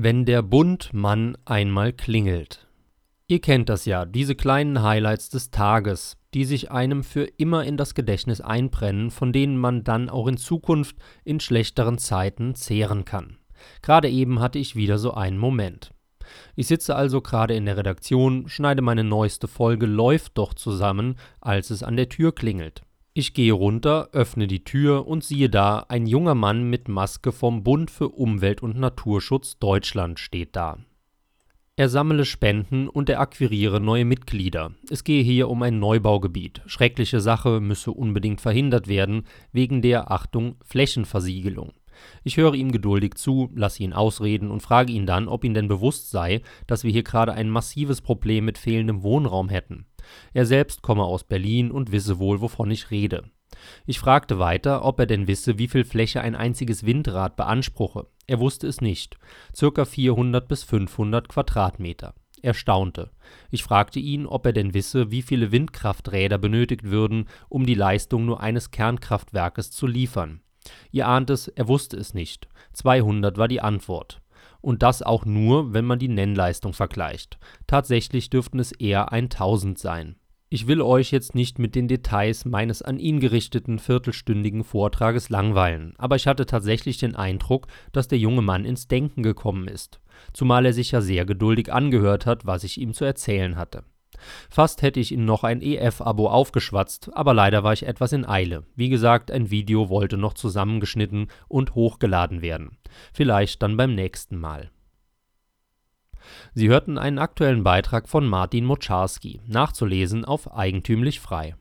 Wenn der Bundmann einmal klingelt. Ihr kennt das ja, diese kleinen Highlights des Tages, die sich einem für immer in das Gedächtnis einbrennen, von denen man dann auch in Zukunft in schlechteren Zeiten zehren kann. Gerade eben hatte ich wieder so einen Moment. Ich sitze also gerade in der Redaktion, schneide meine neueste Folge Läuft doch zusammen, als es an der Tür klingelt. Ich gehe runter, öffne die Tür und siehe da, ein junger Mann mit Maske vom Bund für Umwelt und Naturschutz Deutschland steht da. Er sammle Spenden und er akquiriere neue Mitglieder. Es gehe hier um ein Neubaugebiet. Schreckliche Sache müsse unbedingt verhindert werden, wegen der, Achtung, Flächenversiegelung. Ich höre ihm geduldig zu, lasse ihn ausreden und frage ihn dann, ob ihm denn bewusst sei, dass wir hier gerade ein massives Problem mit fehlendem Wohnraum hätten. Er selbst komme aus Berlin und wisse wohl, wovon ich rede. Ich fragte weiter, ob er denn wisse, wie viel Fläche ein einziges Windrad beanspruche. Er wusste es nicht. Circa 400 bis 500 Quadratmeter. Er staunte. Ich fragte ihn, ob er denn wisse, wie viele Windkrafträder benötigt würden, um die Leistung nur eines Kernkraftwerkes zu liefern. Ihr ahnt es, er wusste es nicht. 200 war die Antwort und das auch nur, wenn man die Nennleistung vergleicht. Tatsächlich dürften es eher 1000 sein. Ich will euch jetzt nicht mit den Details meines an ihn gerichteten viertelstündigen Vortrages langweilen, aber ich hatte tatsächlich den Eindruck, dass der junge Mann ins Denken gekommen ist, zumal er sich ja sehr geduldig angehört hat, was ich ihm zu erzählen hatte. Fast hätte ich ihn noch ein EF-Abo aufgeschwatzt, aber leider war ich etwas in Eile. Wie gesagt, ein Video wollte noch zusammengeschnitten und hochgeladen werden. Vielleicht dann beim nächsten Mal. Sie hörten einen aktuellen Beitrag von Martin Moczarski, nachzulesen auf Eigentümlich Frei